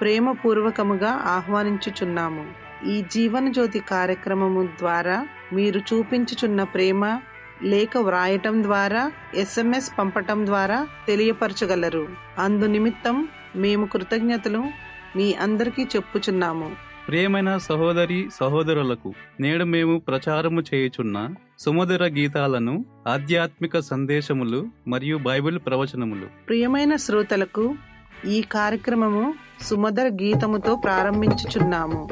ప్రేమపూర్వకముగా ఆహ్వానించుచున్నాము. ఈ జీవన జ్యోతి కార్యక్రమము ద్వారా మీరు చూపించుచున్న ప్రేమ లేఖ వ్రాయటం ద్వారా ఎస్ఎంఎస్ పంపటం ద్వారా తెలియపరచగలరు. అందు నిమిత్తం మేము కృతజ్ఞతలు మీ అందరికీ చెప్పుచున్నాము. ప్రియమైన సహోదరి సహోదరులకు నేడు మేము ప్రచారము చేయుచున్న సుమధుర గీతాలను ఆధ్యాత్మిక సందేశములు మరియు బైబిల్ ప్రవచనములు. ప్రియమైన శ్రోతలకు ఈ కార్యక్రమము సుమధుర గీతముతో ప్రారంభించుచున్నాము.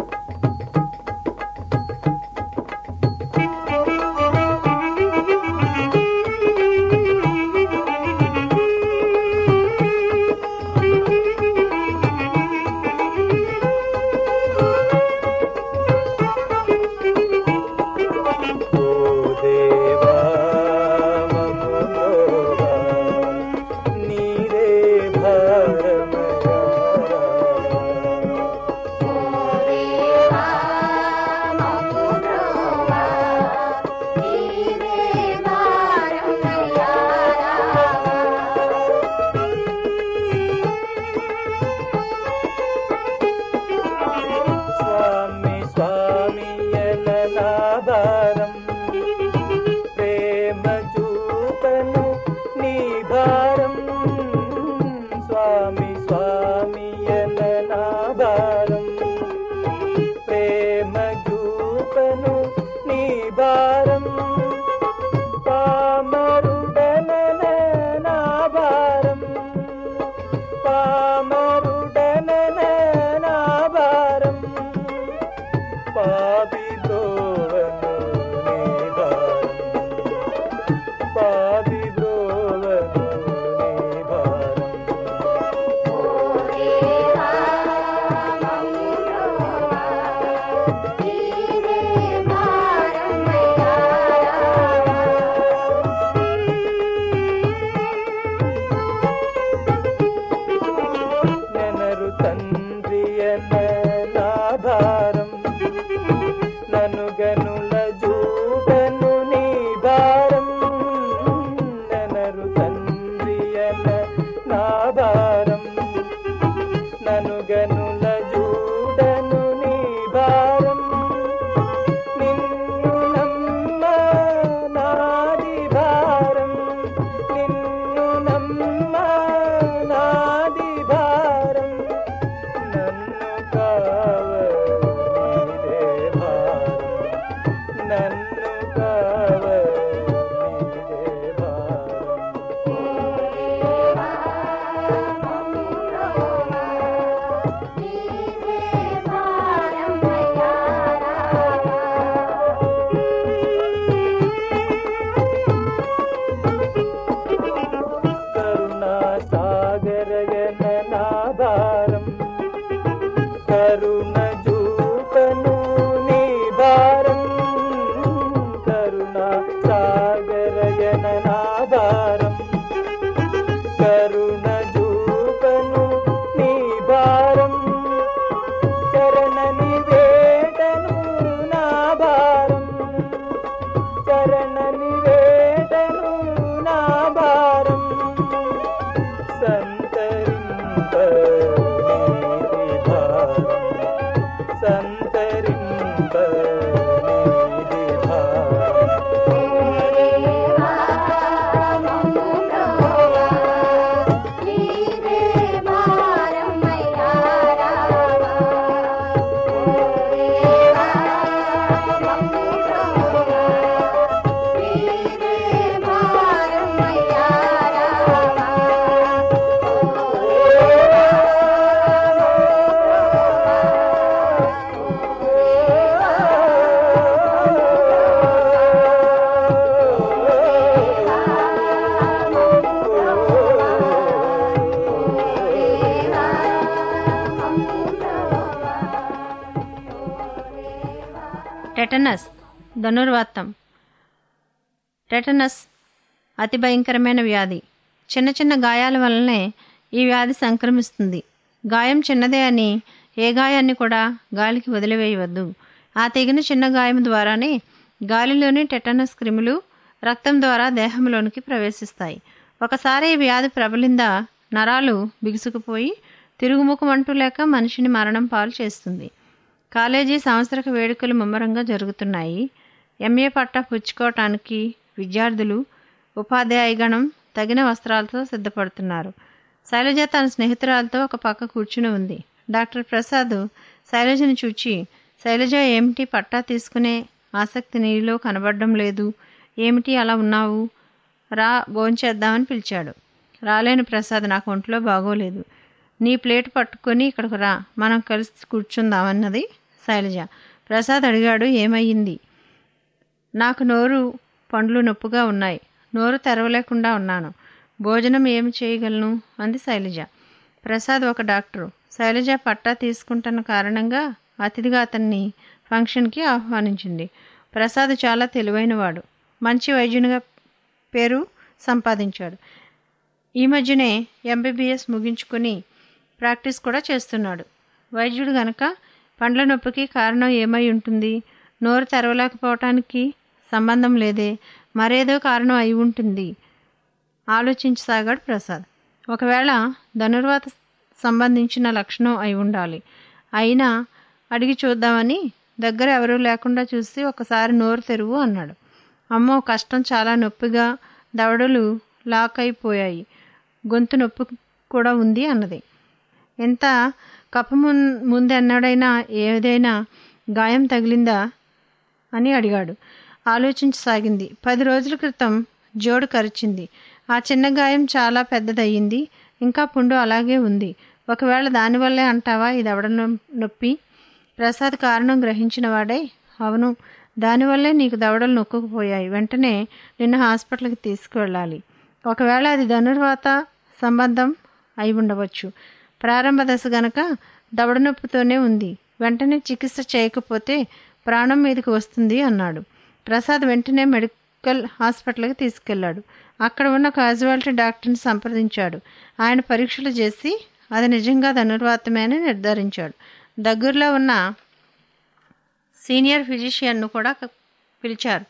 Thank you. ధనుర్వాతం. టెటనస్ అతి భయంకరమైన వ్యాధి. చిన్న చిన్న గాయాల వల్లనే ఈ వ్యాధి సంక్రమిస్తుంది. గాయం చిన్నదే అని ఏ గాయాన్ని కూడా గాలికి వదిలివేయవద్దు. ఆ తెగిన చిన్న గాయం ద్వారానే గాలిలోని టెటనస్ క్రిములు రక్తం ద్వారా దేహంలోనికి ప్రవేశిస్తాయి. ఒకసారి ఈ వ్యాధి ప్రబలిందా నరాలు బిగుసుకుపోయి తిరుగుముఖం అంటూ లేక మనిషిని మరణం పాలు చేస్తుంది. కాలేజీ సంవత్సరక వేడుకలు ముమ్మరంగా జరుగుతున్నాయి. ఎంఏ పట్టా పుచ్చుకోవటానికి విద్యార్థులు ఉపాధ్యాయగణం తగిన వస్త్రాలతో సిద్ధపడుతున్నారు. శైలజ తన స్నేహితురాలతో ఒక పక్క కూర్చుని ఉంది. డాక్టర్ ప్రసాద్ శైలజను చూచి శైలజ ఏమిటి పట్టా తీసుకునే ఆసక్తి నీలో కనబడడం లేదు? ఏమిటి అలా ఉన్నావు? రా భోంచేద్దామని పిలిచాడు. రాలేను ప్రసాద్ నాకు ఒంట్లో బాగోలేదు. నీ ప్లేట్ పట్టుకొని ఇక్కడికి రా మనం కలిసి కూర్చుందామన్నది శైలజ. ప్రసాద్ అడిగాడు ఏమయ్యింది? నాకు నోరు పండ్లు నొప్పుగా ఉన్నాయి. నోరు తెరవలేకుండా ఉన్నాను. భోజనం ఏమి చేయగలను? అంది శైలజ. ప్రసాద్ ఒక డాక్టరు. శైలజ పట్టా తీసుకుంటున్న కారణంగా అతిథిగా అతన్ని ఫంక్షన్కి ఆహ్వానించింది. ప్రసాద్ చాలా తెలివైనవాడు. మంచి వైద్యునిగా పేరు సంపాదించాడు. ఈ మధ్యనే ఎంబీబీఎస్ ముగించుకొని ప్రాక్టీస్ కూడా చేస్తున్నాడు. వైద్యుడు గనక పండ్ల నొప్పికి కారణం ఏమై ఉంటుంది? నోరు తెరవలేకపోవటానికి సంబంధం లేదే. మరేదో కారణం అయి ఉంటుంది. ఆలోచించసాగాడు ప్రసాద్. ఒకవేళ ధనుర్వాత సంబంధించిన లక్షణం అయి ఉండాలి. అయినా అడిగి చూద్దామని దగ్గర ఎవరూ లేకుండా చూసి ఒకసారి నోరు తెరువు అన్నాడు. అమ్మో కష్టం చాలా నొప్పిగా దవడలు లాక్ అయిపోయాయి గొంతు నొప్పి కూడా ఉంది అన్నది. ఎంత కప్ప ముందెన్నడైనా ఏదైనా గాయం తగిలిందా అని అడిగాడు. ఆలోచించసాగింది పది రోజుల క్రితం జోడు కరిచింది. ఆ చిన్న గాయం చాలా పెద్దదయ్యింది. ఇంకా పుండు అలాగే ఉంది. ఒకవేళ దానివల్లే అంటావా? ఇది ఎవడ నొప్పి? ప్రసాద్ కారణం గ్రహించిన వాడే? అవును. దానివల్లే నీకు దవడలు నొక్కుకుపోయాయి. వెంటనే నిన్ను హాస్పిటల్కి తీసుకువెళ్ళాలి. ఒకవేళ అది ధనుర్వాత సంబంధం అయి ఉండవచ్చు. ప్రారంభ దశ గనక దవడ నొప్పితోనే ఉంది. వెంటనే చికిత్స చేయకపోతే ప్రాణం మీదకి వస్తుంది అన్నాడు. ప్రసాద్ వెంటనే మెడికల్ హాస్పిటల్కి తీసుకెళ్ళాడు అక్కడ ఉన్న కాజువాలిటీ డాక్టర్ని సంప్రదించాడు. ఆయన పరీక్షలు చేసి అది నిజంగా ధనుర్వాతమే అని నిర్ధారించాడు. దగ్గరలో ఉన్న సీనియర్ ఫిజిషియన్ను కూడా పిలిచారు.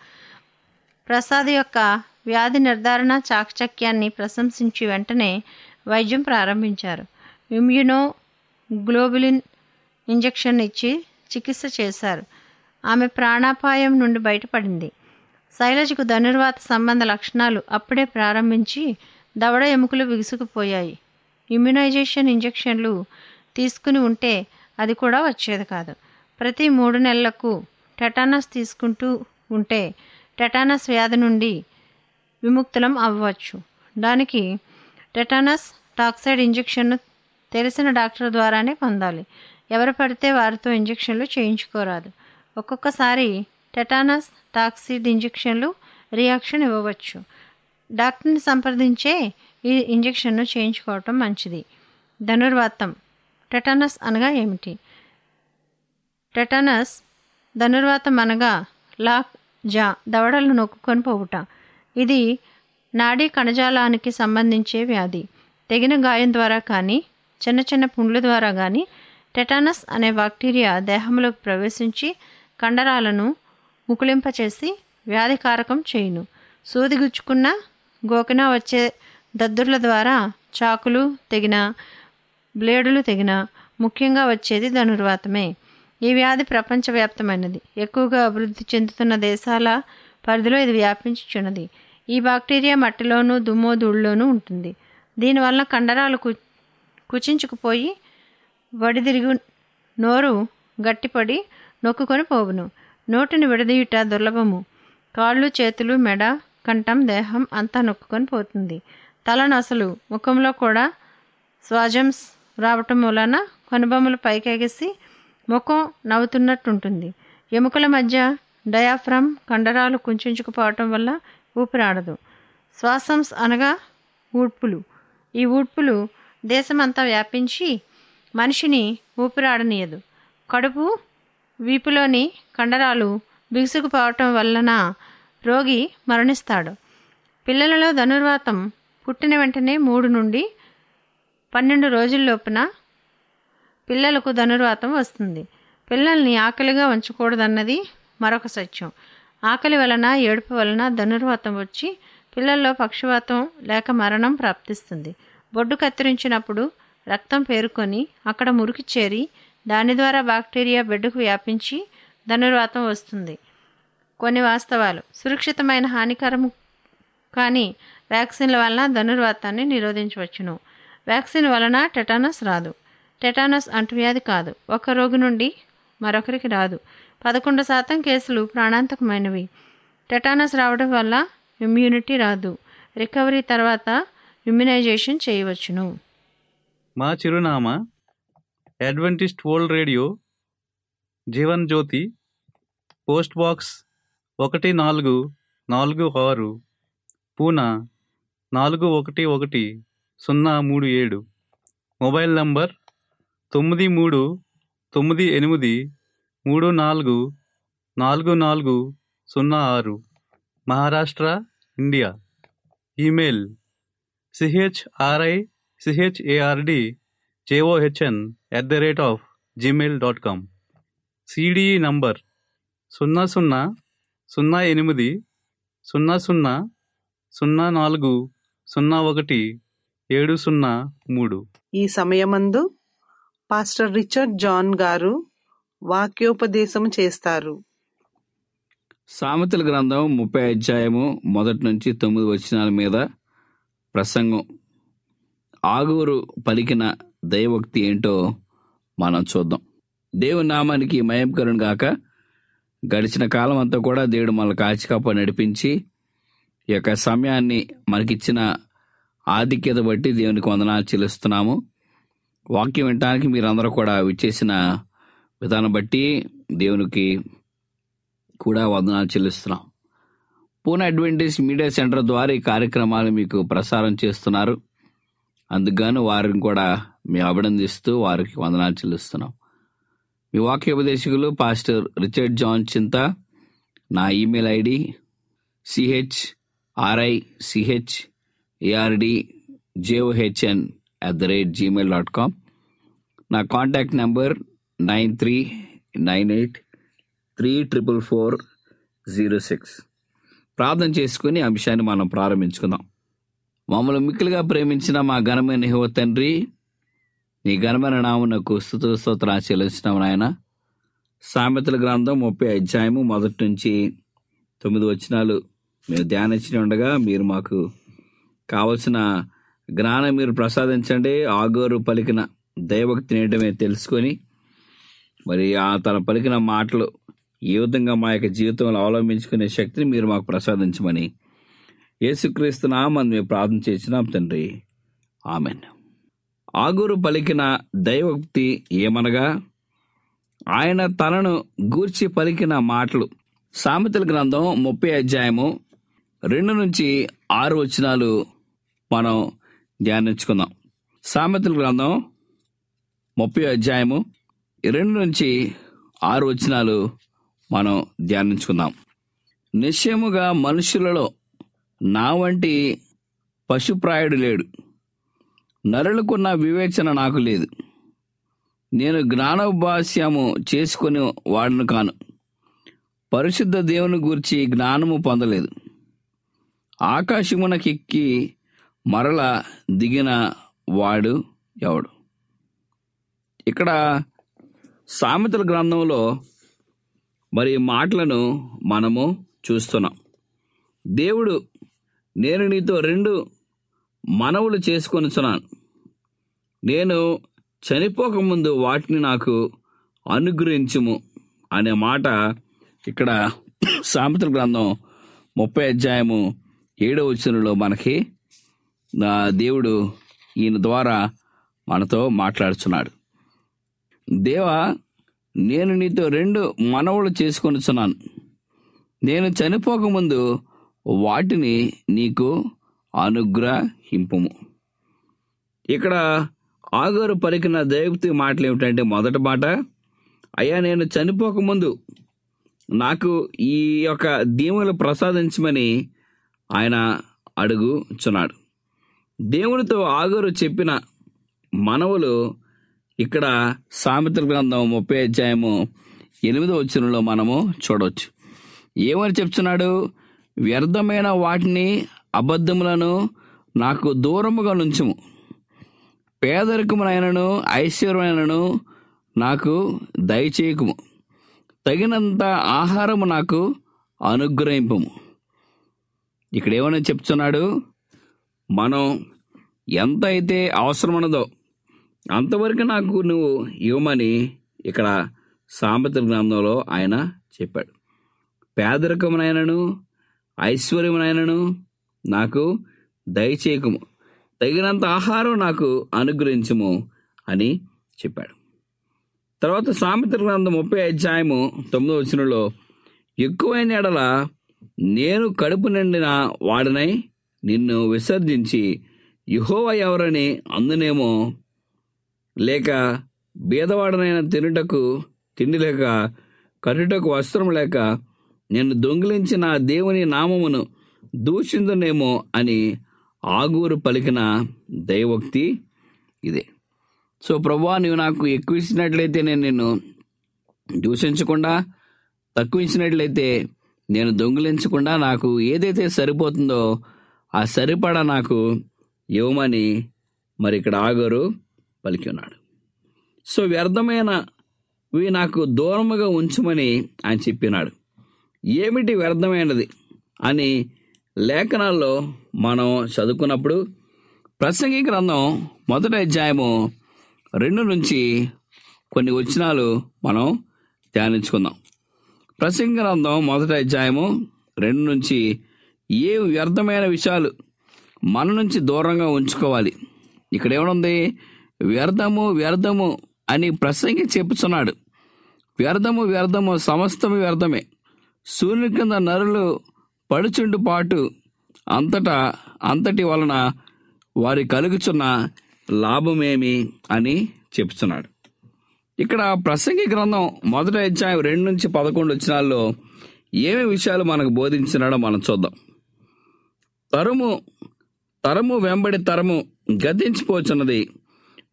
ప్రసాద్ యొక్క వ్యాధి నిర్ధారణ చాకచక్యాన్ని ప్రశంసించి వెంటనే వైద్యం ప్రారంభించారు. ఇమ్యునో గ్లోబులిన్ ఇంజెక్షన్ ఇచ్చి చికిత్స చేశారు. ఆమె ప్రాణాపాయం నుండి బయటపడింది. శైలజకు ధనుర్వాత సంబంధ లక్షణాలు అప్పుడే ప్రారంభించి దవడ ఎముకలు బిగుసుకుపోయాయి ఇమ్యునైజేషన్ ఇంజెక్షన్లు తీసుకుని ఉంటే అది కూడా వచ్చేది కాదు. ప్రతి మూడు నెలలకు టెటానస్ తీసుకుంటూ ఉంటే టెటానస్ వ్యాధి నుండి విముక్తులం అవ్వచ్చు. దానికి టెటానస్ టాక్సైడ్ ఇంజెక్షన్ను తెలిసిన డాక్టర్ ద్వారానే పొందాలి. ఎవరు పడితే వారితో ఇంజెక్షన్లు చేయించుకోరాదు. ఒక్కొక్కసారి టెటానస్ టాక్సిడ్ ఇంజెక్షన్లు రియాక్షన్ ఇవ్వవచ్చు. డాక్టర్ని సంప్రదించే ఈ ఇంజెక్షన్ను చేయించుకోవటం మంచిది. ధనుర్వాతం. టెటానస్ అనగా ఏమిటి? టెటానస్ ధనుర్వాతం అనగా లాక్ జా దవడలు నొక్కుకొని పోవుట. ఇది నాడీ కణజాలానికి సంబంధించే వ్యాధి. తెగిన గాయం ద్వారా కానీ చిన్న చిన్న పుండ్ల ద్వారా కానీ టెటానస్ అనే బాక్టీరియా దేహంలోకి ప్రవేశించి కండరాలను ముకుళింపచేసి వ్యాధికారకం చేయును. సూది గుచ్చుకున్న గోకిన వచ్చే దద్దుర్ల ద్వారా చాకులు తెగిన బ్లేడులు తెగిన ముఖ్యంగా వచ్చేది ధనుర్వాతమే. ఈ వ్యాధి ప్రపంచవ్యాప్తమైనది. ఎక్కువగా అభివృద్ధి చెందుతున్న దేశాల పరిధిలో ఇది వ్యాపించుచున్నది. ఈ బాక్టీరియా మట్టిలోనూ దుమ్మో ధూళిలోనూ ఉంటుంది. దీనివల్ల కండరాలు కు కుచించుకుపోయి వడిదిరిగి నోరు గట్టిపడి నొక్కుకొని పోవును. నోటిని విడదీయుట దుర్లభము. కాళ్ళు చేతులు మెడ కంఠం దేహం అంతా నొక్కుకొని పోతుంది. తలను అసలు ముఖంలో కూడా స్వాజమ్స్ రావటం వలన కనుబొమ్మలు పైకెగిసి ముఖం నవ్వుతున్నట్టుంటుంది. ఎముకల మధ్య డయాఫ్రమ్ కండరాలు కుంచుకుపోవటం వల్ల ఊపిరాడదు. శ్వాసంస్ అనగా ఊడ్పులు. ఈ ఊడ్పులు దేశమంతా వ్యాపించి మనిషిని ఊపిరాడనీయదు. కడుపు వీపులోని కండరాలు బిగుసుకుపోవటం వలన రోగి మరణిస్తాడు. పిల్లలలో ధనుర్వాతం పుట్టిన వెంటనే మూడు నుండి పన్నెండు రోజుల్లోపున పిల్లలకు ధనుర్వాతం వస్తుంది. పిల్లల్ని ఆకలిగా ఉంచకూడదన్నది మరొక సత్యం. ఆకలి వలన ఏడుపు వలన ధనుర్వాతం వచ్చి పిల్లల్లో పక్షవాతం లేక మరణం ప్రాప్తిస్తుంది. బొడ్డు కత్తిరించినప్పుడు రక్తం పేరుకొని అక్కడ మురికి చేరి దాని ద్వారా బాక్టీరియా బెడ్డుకు వ్యాపించి ధనుర్వాతం వస్తుంది. కొన్ని వాస్తవాలు. సురక్షితమైన హానికరం కానీ వ్యాక్సిన్ల వలన ధనుర్వాతాన్ని నిరోధించవచ్చును. వ్యాక్సిన్ వలన టెటానస్ రాదు. టెటానస్ అంటువ్యాధి కాదు. ఒక రోగి నుండి మరొకరికి రాదు. పదకొండు శాతం కేసులు ప్రాణాంతకమైనవి. టెటానస్ రావడం వల్ల ఇమ్యూనిటీ రాదు. రికవరీ తర్వాత ఇమ్యునైజేషన్ చేయవచ్చును. మా చిరునామా Adventist World Radio Jeevan Jyothi post box ఒకటి నాలుగు నాలుగు ఆరు పూనా నాలుగు ఒకటి ఒకటి సున్నా మూడు ఏడు. మొబైల్ నంబర్ తొమ్మిది మూడు తొమ్మిది ఎనిమిది మూడు నాలుగు నాలుగు నాలుగు సున్నా ఆరు. Maharashtra India. Email CHRI CHARD JOHN at the rate of Gmail dot com CDE number సున్నా సున్నా సున్నా ఎనిమిది సున్నా సున్నా సున్నా నాలుగు సున్నా ఒకటి ఏడు సున్నా మూడు. ఈ సమయమందు పాస్టర్ రిచర్డ్ జాన్ గారు వాక్యోపదేశం చేస్తారు. సామెతల గ్రంథం ముప్పై అధ్యాయము మొదటి నుంచి తొమ్మిది వచనాల మీద ప్రసంగం. ఆగురు పలికిన దైవక్తి ఏంటో మనం చూద్దాం. దేవుని నామానికి మయంకరుని గాక. గడిచిన కాలం అంతా కూడా దేవుడు మన కాచికాప నడిపించి ఈ యొక్క సమయాన్ని మనకిచ్చిన ఆధిక్యత బట్టి దేవునికి వందనాలు చెల్లిస్తున్నాము. వాక్యం వినటానికి మీరందరూ కూడా విచ్చేసిన విధానం బట్టి దేవునికి కూడా వందనాలు చెల్లిస్తున్నాం. పూనా అడ్వెంటేజ్ మీడియా సెంటర్ ద్వారా ఈ కార్యక్రమాలు మీకు ప్రసారం చేస్తున్నారు. అందుకు వారిని కూడా మీ అభినందిస్తూ వారికి వందనాలు చెల్లిస్తున్నాం. మీ వాక్యోపదేశకులు పాస్టర్ రిచర్డ్ జాన్ చింత నా email ID CH RI CH ARD JOHN at the rate Gmail dot com నా contact number nine three nine eight three triple four zero six ప్రార్థన చేసుకుని అంశాన్ని మనం ప్రారంభించుకుందాం. మమ్మల్ని మిక్కులుగా ప్రేమించిన మా ఘనమైన యువ తండ్రి నీ ఘనమైన నామునకు స్థుతుల స్తోత్ర చెల్లించినాము నాయన. సామెతల గ్రంథం ముప్పై అధ్యాయము మొదటి నుంచి తొమ్మిది వచనాలు. మేము ధ్యానించి ఉండగా మీరు మాకు కావలసిన జ్ఞానం మీరు ప్రసాదించండి. ఆగోరు పలికిన దైవక్తి ఏంటమే తెలుసుకొని మరి ఆ తన పలికిన మాటలు ఏ విధంగా మా యొక్క జీవితంలో అవలంబించుకునే శక్తిని మీరు మాకు ప్రసాదించమని యేసుక్రీస్తు నామని మేము ప్రార్థన చేసినాం తండ్రి. ఆమెను. ఆగురు పలికిన దైవోక్తి ఏమనగా? ఆయన తనను గూర్చి పలికిన మాటలు. సామెతల గ్రంథం ముప్పై అధ్యాయము రెండు నుంచి ఆరు వచనాలు మనం ధ్యానించుకుందాం. సామెతల గ్రంథం ముప్పై అధ్యాయము రెండు నుంచి ఆరు వచనాలు మనం ధ్యానించుకుందాం. నిశ్చయముగా మనుషులలో నా వంటి పశుప్రాయుడు లేడు. నరులకున్న వివేచన నాకు లేదు. నేను జ్ఞానోపాస్యము చేసుకుని వాడును కాను. పరిశుద్ధ దేవుని గూర్చి జ్ఞానము పొందలేదు. ఆకాశమునకెక్కి మరల దిగిన వాడు ఎవడు? ఇక్కడ సామెతల గ్రంథంలో మరి మాటలను మనము చూస్తున్నాం. దేవుడు నేను నీతో రెండు మనవులు చేసుకొనుచున్నాను. నేను చనిపోకముందు వాటిని నాకు అనుగ్రహించుము అనే మాట ఇక్కడ సామెతల గ్రంథం ముప్పై అధ్యాయము ఏడవ వచనంలో మనకి దేవుడు ఈయన ద్వారా మనతో మాట్లాడుచున్నాడు. దేవా నేను నీతో రెండు మనవులు చేసుకొనిచున్నాను. నేను చనిపోకముందు వాటిని నీకు అనుగ్రహింపుము. ఇక్కడ ఆగోరు పలికిన దైవక్తి మాటలు ఏమిటంటే మొదటి మాట అయ్యా నేను చనిపోకముందు నాకు ఈ యొక్క దీవులు ప్రసాదించమని ఆయన అడుగుచున్నాడు. దేవునితో ఆగరు చెప్పిన మనవులు ఇక్కడ సామెతల గ్రంథం ముప్పై అధ్యాయము ఎనిమిదో వచ్చినలో మనము చూడవచ్చు ఏమని చెప్తున్నాడు? వ్యర్థమైన వాటిని అబద్ధములను నాకు దూరముగా నుంచుము. పేదరికమునైనను ఐశ్వర్యమైనను నాకు దయచేయకుము. తగినంత ఆహారము నాకు అనుగ్రహింపము. ఇక్కడ ఏమని చెప్తున్నాడు? మనం ఎంత అయితే అవసరమన్నదో అంతవరకు నాకు నువ్వు ఇవ్వమని ఇక్కడ సామెత గ్రంథంలో ఆయన చెప్పాడు. పేదరికమునైనను ఐశ్వర్యమునైనను నాకు దయచేయకుము. తగినంత ఆహారం నాకు అనుగ్రహించము అని చెప్పాడు. తర్వాత సామెతల గ్రంథం ముప్పై అధ్యాయము తొమ్మిదో వచ్చినలో ఎక్కువైన ఎడల నేను కడుపు నిండిన వాడినై నిన్ను విసర్జించి యుహోవ ఎవరని అందునేమో లేక బీదవాడనైన తినుటకు తిండి లేక కట్టుటకు వస్త్రం లేక నేను దొంగిలించిన దేవుని నామమును దూషిందునేమో అని ఆగూరు పలికిన దైవోక్తి ఇదే. సో ప్రభా నువ్వు నాకు ఎక్కువ ఇచ్చినట్లయితే నేను నిన్ను దూషించకుండా తక్కువ ఇచ్చినట్లయితే నేను దొంగిలించకుండా నాకు ఏదైతే సరిపోతుందో ఆ సరిపడా నాకు ఇవ్వమని మరి ఇక్కడ ఆగరు పలికి ఉన్నాడు. సో వ్యర్థమైనవి నాకు దూరముగా ఉంచమని ఆయన చెప్పినాడు. ఏమిటి వ్యర్థమైనది అని లేఖనాల్లో మనం చదువుకున్నప్పుడు ప్రసంగి గ్రంథం మొదటి అధ్యాయము రెండు నుంచి కొన్ని వచనాలు మనం ధ్యానించుకుందాం. ప్రసంగి గ్రంథం మొదటి అధ్యాయము రెండు నుంచి ఏ వ్యర్థమైన విషయాలు మన నుంచి దూరంగా ఉంచుకోవాలి. ఇక్కడ ఏమనుంది? వ్యర్థము వ్యర్థము అని ప్రసంగి చెప్పుచున్నాడు. వ్యర్థము వ్యర్థము సమస్తము వ్యర్థమే. సూర్యుని కింద నరులు పడుచుండు పాటు అంతటా అంతటి వలన వారి కలుగుచున్న లాభమేమి అని చెప్తున్నాడు ఇక్కడ ప్రసంగి గ్రంథం మొదటి అధ్యాయం రెండు నుంచి పదకొండు వచ్చినాల్లో ఏమి విషయాలు మనకు బోధించినాడో మనం చూద్దాం. తరము తరము వెంబడి తరము గతించిపోచున్నది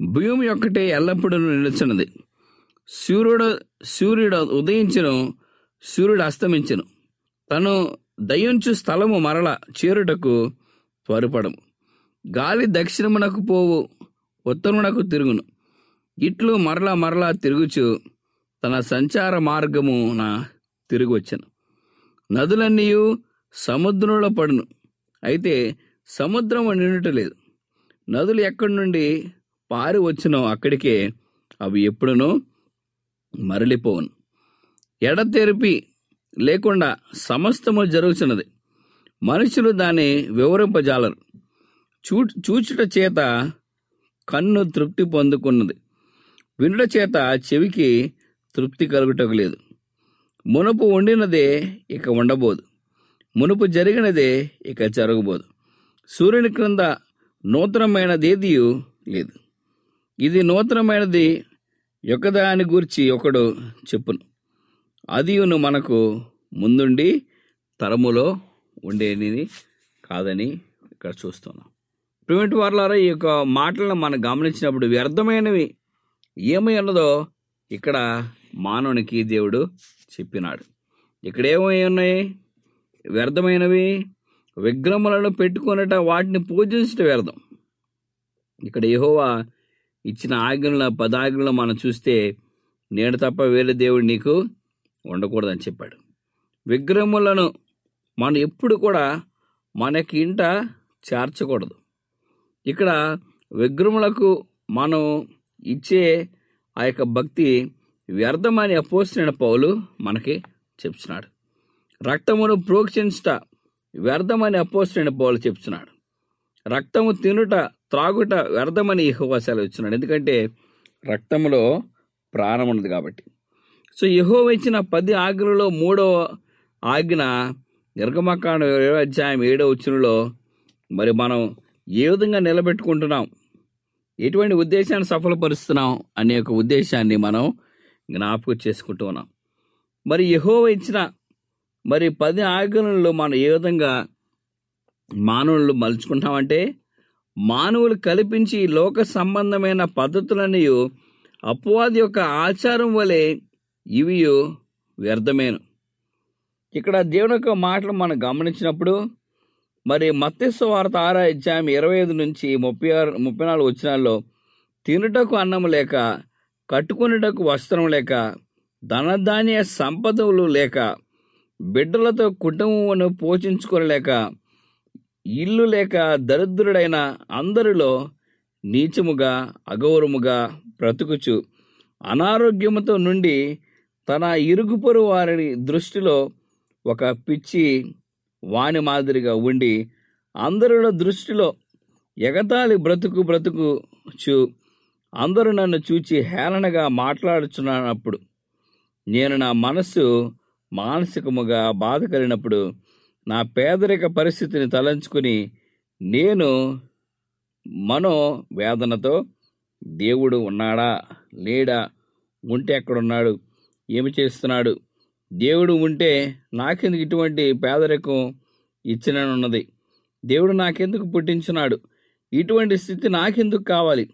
భూమి ఒక్కటే ఎల్లప్పుడూ నిలుచున్నది. సూర్యుడు సూర్యుడు ఉదయించను సూర్యుడు అస్తమించును. తను దయ్యుంచు స్థలము మరల చేరుటకు త్వరపడము. గాలి దక్షిణమునకు పోవు ఉత్తరమునకు తిరుగును. ఇట్లు మరలా మరలా తిరుగుచు తన సంచార మార్గమున తిరిగి వచ్చను నదులన్నీ సముద్రంలో పడును అయితే సముద్రము నిండుటలేదు నదులు ఎక్కడి నుండి పారి వచ్చినో అక్కడికే అవి ఎప్పుడునో మరలిపోవును. ఎడతెరిపి లేకుండా సమస్తము జరుగుతున్నది మనుషులు దాన్ని వివరింపజాలరు. చూ చూచుట చేత కన్ను తృప్తి పొందుకున్నది. వినుట చేత చెవికి తృప్తి కలుగుటకు లేదు. మునుపు వండినదే ఇక ఉండబోదు. మునుపు జరిగినదే ఇక జరగబోదు. సూర్యుని క్రింద నూతనమైనదేది లేదు. ఇది నూతనమైనది ఒకదాని గూర్చి ఒకడు చెప్పును. అదియును మనకు ముందుండి తరములో ఉండేది కాదని ఇక్కడ చూస్తున్నాం. ప్రిమిటి వార్లారా ఈ యొక్క మాటలను మనం గమనించినప్పుడు వ్యర్థమైనవి ఏమై ఉన్నదో ఇక్కడ మానవునికి దేవుడు చెప్పినాడు. ఇక్కడ ఏమై ఉన్నాయి? వ్యర్థమైనవి విగ్రహములను పెట్టుకునేట వాటిని పూజించట వ్యర్థం. ఇక్కడ యహోవా ఇచ్చిన ఆజ్ఞల పదాజ్ఞలు మనం చూస్తే నేను తప్ప వేరే దేవుడు నీకు ఉండకూడదని చెప్పాడు. విగ్రహములను మనం ఎప్పుడు కూడా మనకి ఇంట చేర్చకూడదు. ఇక్కడ విగ్రహములకు మనం ఇచ్చే ఆ యొక్క భక్తి వ్యర్థమని అపోసిన పౌలు మనకి చెప్తున్నాడు. రక్తమును ప్రోక్షించుట వ్యర్థమని అపోసిన పౌలు చెప్తున్నాడు. రక్తము తినుట త్రాగుట వ్యర్థమని ఇహవాసాలు సెలవిస్తున్నాడు. ఎందుకంటే రక్తములో ప్రాణం ఉన్నది కాబట్టి. సో యహో ఇచ్చిన పది ఆజ్ఞలలో మూడవ ఆజ్ఞ నిర్గమకాండ ఏడవ అధ్యాయం ఏడవ వచ్చినలో మరి మనం ఏ విధంగా నిలబెట్టుకుంటున్నాం? ఎటువంటి ఉద్దేశాన్ని సఫలపరుస్తున్నాం అనే ఒక ఉద్దేశాన్ని మనం జ్ఞాపకం చేసుకుంటూ ఉన్నాం. మరి యహోవ ఇచ్చిన మరి పది ఆజ్ఞలను మనం ఏ విధంగా మానవులు మలుచుకుంటామంటే మానవులు కల్పించి లోక సంబంధమైన పద్ధతులన్నీ అపవాది యొక్క ఆచారం వలె ఇవి వ్యర్థమేను. ఇక్కడ దేవుని యొక్క మాటలు మనం గమనించినప్పుడు మరి మత్స్య వార్త ఆరా ఇచ్చాము ఇరవై ఐదు నుంచి ముప్పై ఆరు ముప్పై నాలుగు వచ్చినాల్లో తినుటకు అన్నం లేక కట్టుకునేటకు వస్త్రం లేక ధనధాన్య సంపదలు లేక బిడ్డలతో కుటుంబమును పోషించుకోలేక ఇల్లు లేక దరిద్రుడైన అందరిలో నీచముగా అగౌరముగా బ్రతుకుచు అనారోగ్యముతో నుండి తన ఇరుగుపొరు వారి దృష్టిలో ఒక పిచ్చి వాణి మాదిరిగా ఉండి అందరిలో దృష్టిలో ఎగతాళి బ్రతుకు బ్రతుకుచు అందరూ నన్ను చూచి హేళనగా మాట్లాడుచున్నప్పుడు నేను నా మనస్సు మానసికముగా బాధ కలిగినప్పుడు నా పేదరిక పరిస్థితిని తలంచుకుని నేను మనో వేదనతో దేవుడు ఉన్నాడా లేడా ఉంటే ఎక్కడున్నాడు ఏమి చేస్తున్నాడు? దేవుడు ఉంటే నాకెందుకు ఇటువంటి పేదరికం ఇచ్చిననున్నది? దేవుడు నాకెందుకు పుట్టించున్నాడు? ఇటువంటి స్థితి నాకెందుకు కావాలి?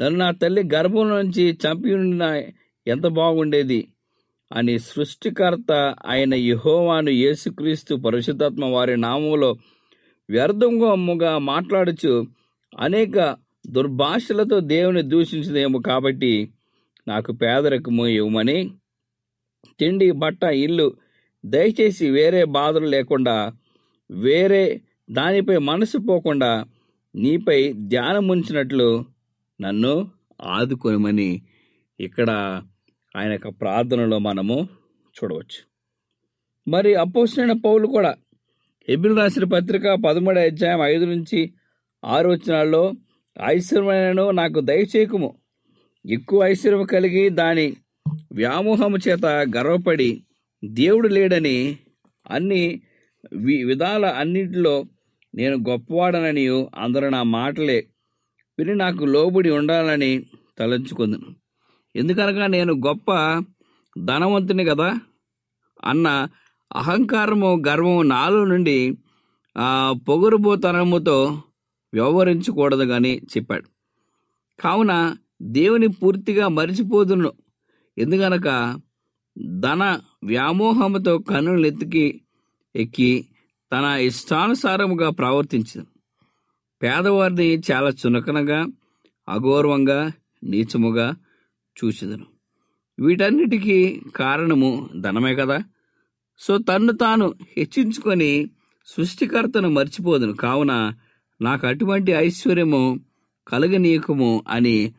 నన్ను నా తల్లి గర్భం నుంచి చంపి ఉండిన ఎంత బాగుండేది? అని సృష్టికర్త అయిన యహోవాను యేసుక్రీస్తు పరిశుద్ధాత్మ వారి నామంలో వ్యర్థంగా మాట్లాడుచు అనేక దుర్భాషలతో దేవుని దూషించదేమో కాబట్టి నాకు పేదరికము ఇవ్వమని తిండి బట్ట ఇల్లు. దయచేసి వేరే బాధలు లేకుండా వేరే దానిపై మనసు పోకుండా నీపై ధ్యానం ఉంచినట్లు నన్ను ఆదుకోమని ఇక్కడ ఆయన యొక్క ప్రార్థనలో మనము చూడవచ్చు. మరి అపోసిన పౌలు కూడా ఎబిల్ రాసిన పత్రిక పదమూడు అధ్యాయం ఐదు నుంచి ఆరు వచ్చినాల్లో ఐశ్వర్యను నాకు దయచేయకుము ఎక్కువ ఐశ్వర్యం కలిగి దాని వ్యామోహము చేత గర్వపడి దేవుడు లేడని అన్ని వి- విధాల అన్నింటిలో నేను గొప్పవాడనని అందరూ నా మాటలే విని నాకు లోబడి ఉండాలని తలంచుకుంది. ఎందుకనగా నేను గొప్ప ధనవంతుని కదా అన్న అహంకారము గర్వము నాలో నుండి పొగరుబోతనముతో వ్యవహరించకూడదు కానీ చెప్పాడు. కావున దేవుని పూర్తిగా మరిచిపోదును. ఎందుకనక ధన వ్యామోహముతో కన్నులు ఎత్తికి ఎక్కి తన ఇష్టానుసారముగా ప్రవర్తించింది పేదవారిని చాలా చునకనగా అగౌరవంగా నీచముగా చూసిదను వీటన్నిటికీ కారణము ధనమే కదా. సో తన్ను తాను హెచ్చించుకొని సృష్టికర్తను మర్చిపోదును. కావున నాకు అటువంటి ఐశ్వర్యము కలగనీయకము అని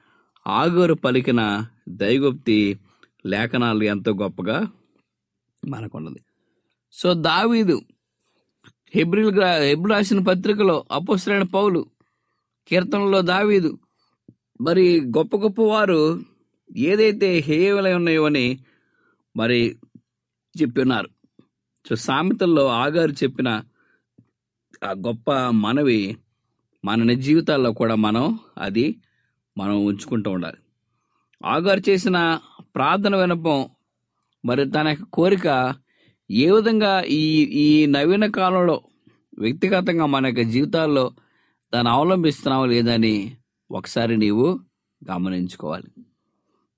ఆగోరు పలికిన దైగుప్తి లేఖనాలు ఎంతో గొప్పగా మనకున్నది. సో దావీదు హెబ్రిల్ హెబ్రి రాసిన పత్రికలో అపోసరైన పౌలు కీర్తనలో దావీదు మరి గొప్ప గొప్ప వారు ఏదైతే హేయవలై ఉన్నాయో అని మరి చెప్పినారు. సో సామెతల్లో ఆగారు చెప్పిన ఆ గొప్ప మనవి మన జీవితాల్లో కూడా మనం అది మనం ఉంచుకుంటూ ఉండాలి. ఆగారు చేసిన ప్రార్థన వినపం మరి తన యొక్క కోరిక ఏ విధంగా ఈ ఈ నవీన కాలంలో వ్యక్తిగతంగా మన యొక్క జీవితాల్లో దాన్ని అవలంబిస్తున్నావు లేదని ఒకసారి నీవు గమనించుకోవాలి.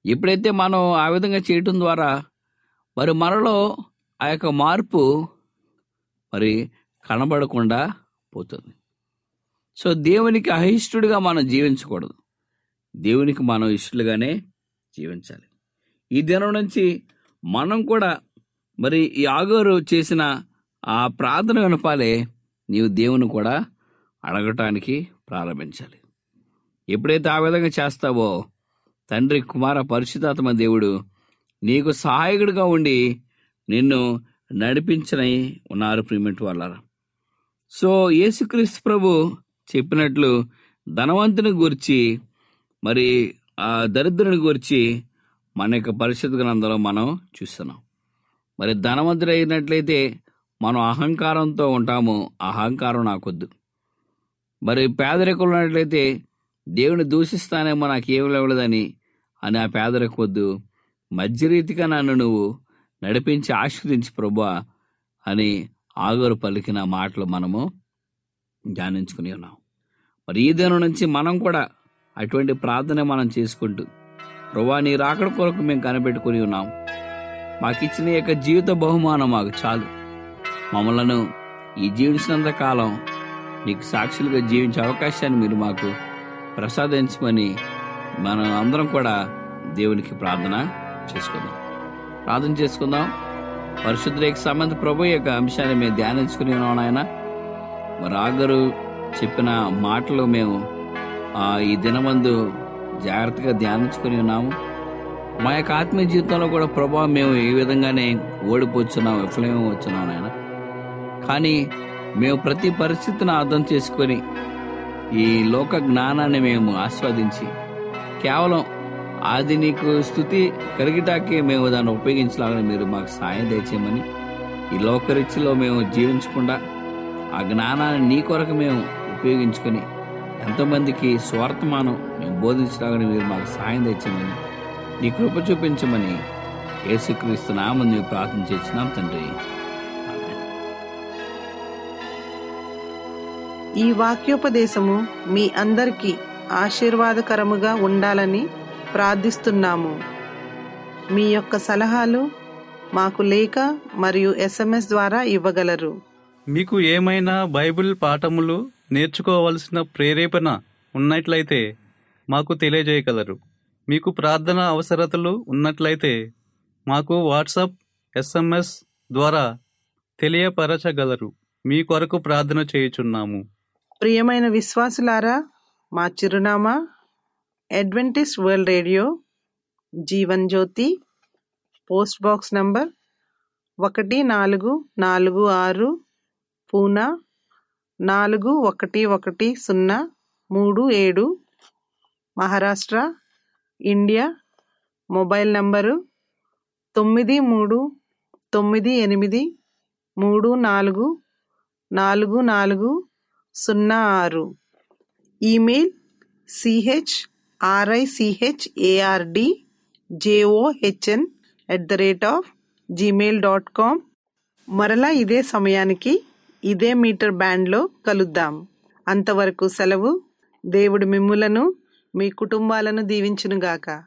ఎప్పుడైతే మనం ఆ విధంగా చేయటం ద్వారా మరి మనలో ఆ యొక్క మార్పు మరి కనబడకుండా పోతుంది. సో దేవునికి అహిష్టుడిగా మనం జీవించకూడదు. దేవునికి మనం ఇష్టలుగానే జీవించాలి. ఈ దినం నుంచి మనం కూడా మరి ఈ ఆగోరు చేసిన ఆ ప్రార్థన వినపాలే నీవు దేవుని కూడా అడగటానికి ప్రారంభించాలి. ఎప్పుడైతే ఆ విధంగా చేస్తావో తండ్రి కుమార పరిశుధాత్మ దేవుడు నీకు సహాయకుడిగా ఉండి నిన్ను నడిపించని ఉన్నారు ప్రిమెంట్ వాళ్ళ సో యేసుక్రీస్తు ప్రభు చెప్పినట్లు ధనవంతుని గురించి మరి ఆ దరిద్రుని గురించి మన యొక్క పరిశుద్ధ గ్రంథంలో మనం చూస్తున్నాం. మరి ధనవంతుడు అయినట్లయితే మనం అహంకారంతో ఉంటాము ఆ అహంకారం నాకొద్దు. మరి పేదరికం ఉన్నట్లయితే దేవుని దూషిస్తానేమో నాకు ఏమి లేవలేదని అని ఆ పేదరిక వద్దు. మధ్యరీతిగా నన్ను నువ్వు నడిపించి ఆశీర్వదించి ప్రభా అని ఆగరు పలికిన మాటలు మనము ధ్యానించుకుని ఉన్నాం. మరి ఈ దినం నుంచి మనం కూడా అటువంటి ప్రార్థన మనం చేసుకుంటూ ప్రభా నీ రాకడ కొరకు మేము కనిపెట్టుకుని ఉన్నాం. మాకు ఇచ్చిన యొక్క జీవిత బహుమానం మాకు చాలు. మమ్మలను ఈ జీవించినంత కాలం నీకు సాక్షులుగా జీవించే అవకాశాన్ని మీరు మాకు ప్రసాదించమని మనం అందరం కూడా దేవునికి ప్రార్థన చేసుకుందాం. ప్రార్థన చేసుకుందాం. పరిశుద్ధ సంబంధ ప్రభు యొక్క అంశాన్ని మేము ధ్యానించుకుని ఉన్నాం ఆయన మరి ఆగరు చెప్పిన మాటలు మేము ఈ దినమందు జాగ్రత్తగా ధ్యానించుకుని ఉన్నాము. మా యొక్క ఆత్మీయ జీవితంలో కూడా ప్రభావం మేము ఏ విధంగానే ఓడిపోతున్నాం విఫలమే వచ్చున్నాం నాయన. కానీ మేము ప్రతి పరిస్థితిని అర్థం చేసుకొని ఈ లోక జ్ఞానాన్ని మేము ఆస్వాదించి కేవలం అది నీకు స్థుతి కరిగిటాకే మేము దాన్ని ఉపయోగించలాగని మీరు మాకు సాయం దయచేయమని ఈ లోకరిచ్చిలో మేము జీవించకుండా ఆ జ్ఞానాన్ని నీ కొరకు మేము ఉపయోగించుకొని ఎంతమందికి స్వార్థమానం మేము బోధించలాగని మీరు మాకు సాయం తెచ్చమని నీ కృప చూపించమని యేసుక్రీస్తు నామని మేము ప్రార్థన చేస్తున్నాం తండ్రి. ఈ వాక్యోపదేశము మీ అందరికీ ఆశీర్వాదకరముగా ఉండాలని ప్రార్థిస్తున్నాము. మీ యొక్క సలహాలు మాకు లేఖ మరియు ఎస్ఎంఎస్ ద్వారా ఇవ్వగలరు. మీకు ఏమైనా బైబిల్ పాఠములు నేర్చుకోవలసిన ప్రేరేపణ ఉన్నట్లయితే మాకు తెలియజేయగలరు. మీకు ప్రార్థన అవసరతలు ఉన్నట్లయితే మాకు వాట్సాప్ ఎస్ఎంఎస్ ద్వారా తెలియపరచగలరు. మీ కొరకు ప్రార్థన చేయుచున్నాము. ప్రియమైన విశ్వాసులారా మా చిరునామా Adventist World Radio Jeevan Jyothi post box number ఒకటి నాలుగు నాలుగు ఆరు పూనా నాలుగు ఒకటి ఒకటి సున్నా మూడు ఏడు మహారాష్ట్ర ఇండియా మొబైల్ నంబరు తొమ్మిది మూడు తొమ్మిది ఎనిమిది మూడు నాలుగు నాలుగు నాలుగు సున్నా ఆరు. Email CH RICH ARD JOHN at the rate of Gmail dot com మరలా ఇదే సమయానికి ఇదే మీటర్ బ్యాండ్లో కలుద్దాం. అంతవరకు సెలవు. దేవుడు మిమ్ములను మీ కుటుంబాలను దీవించునుగాక.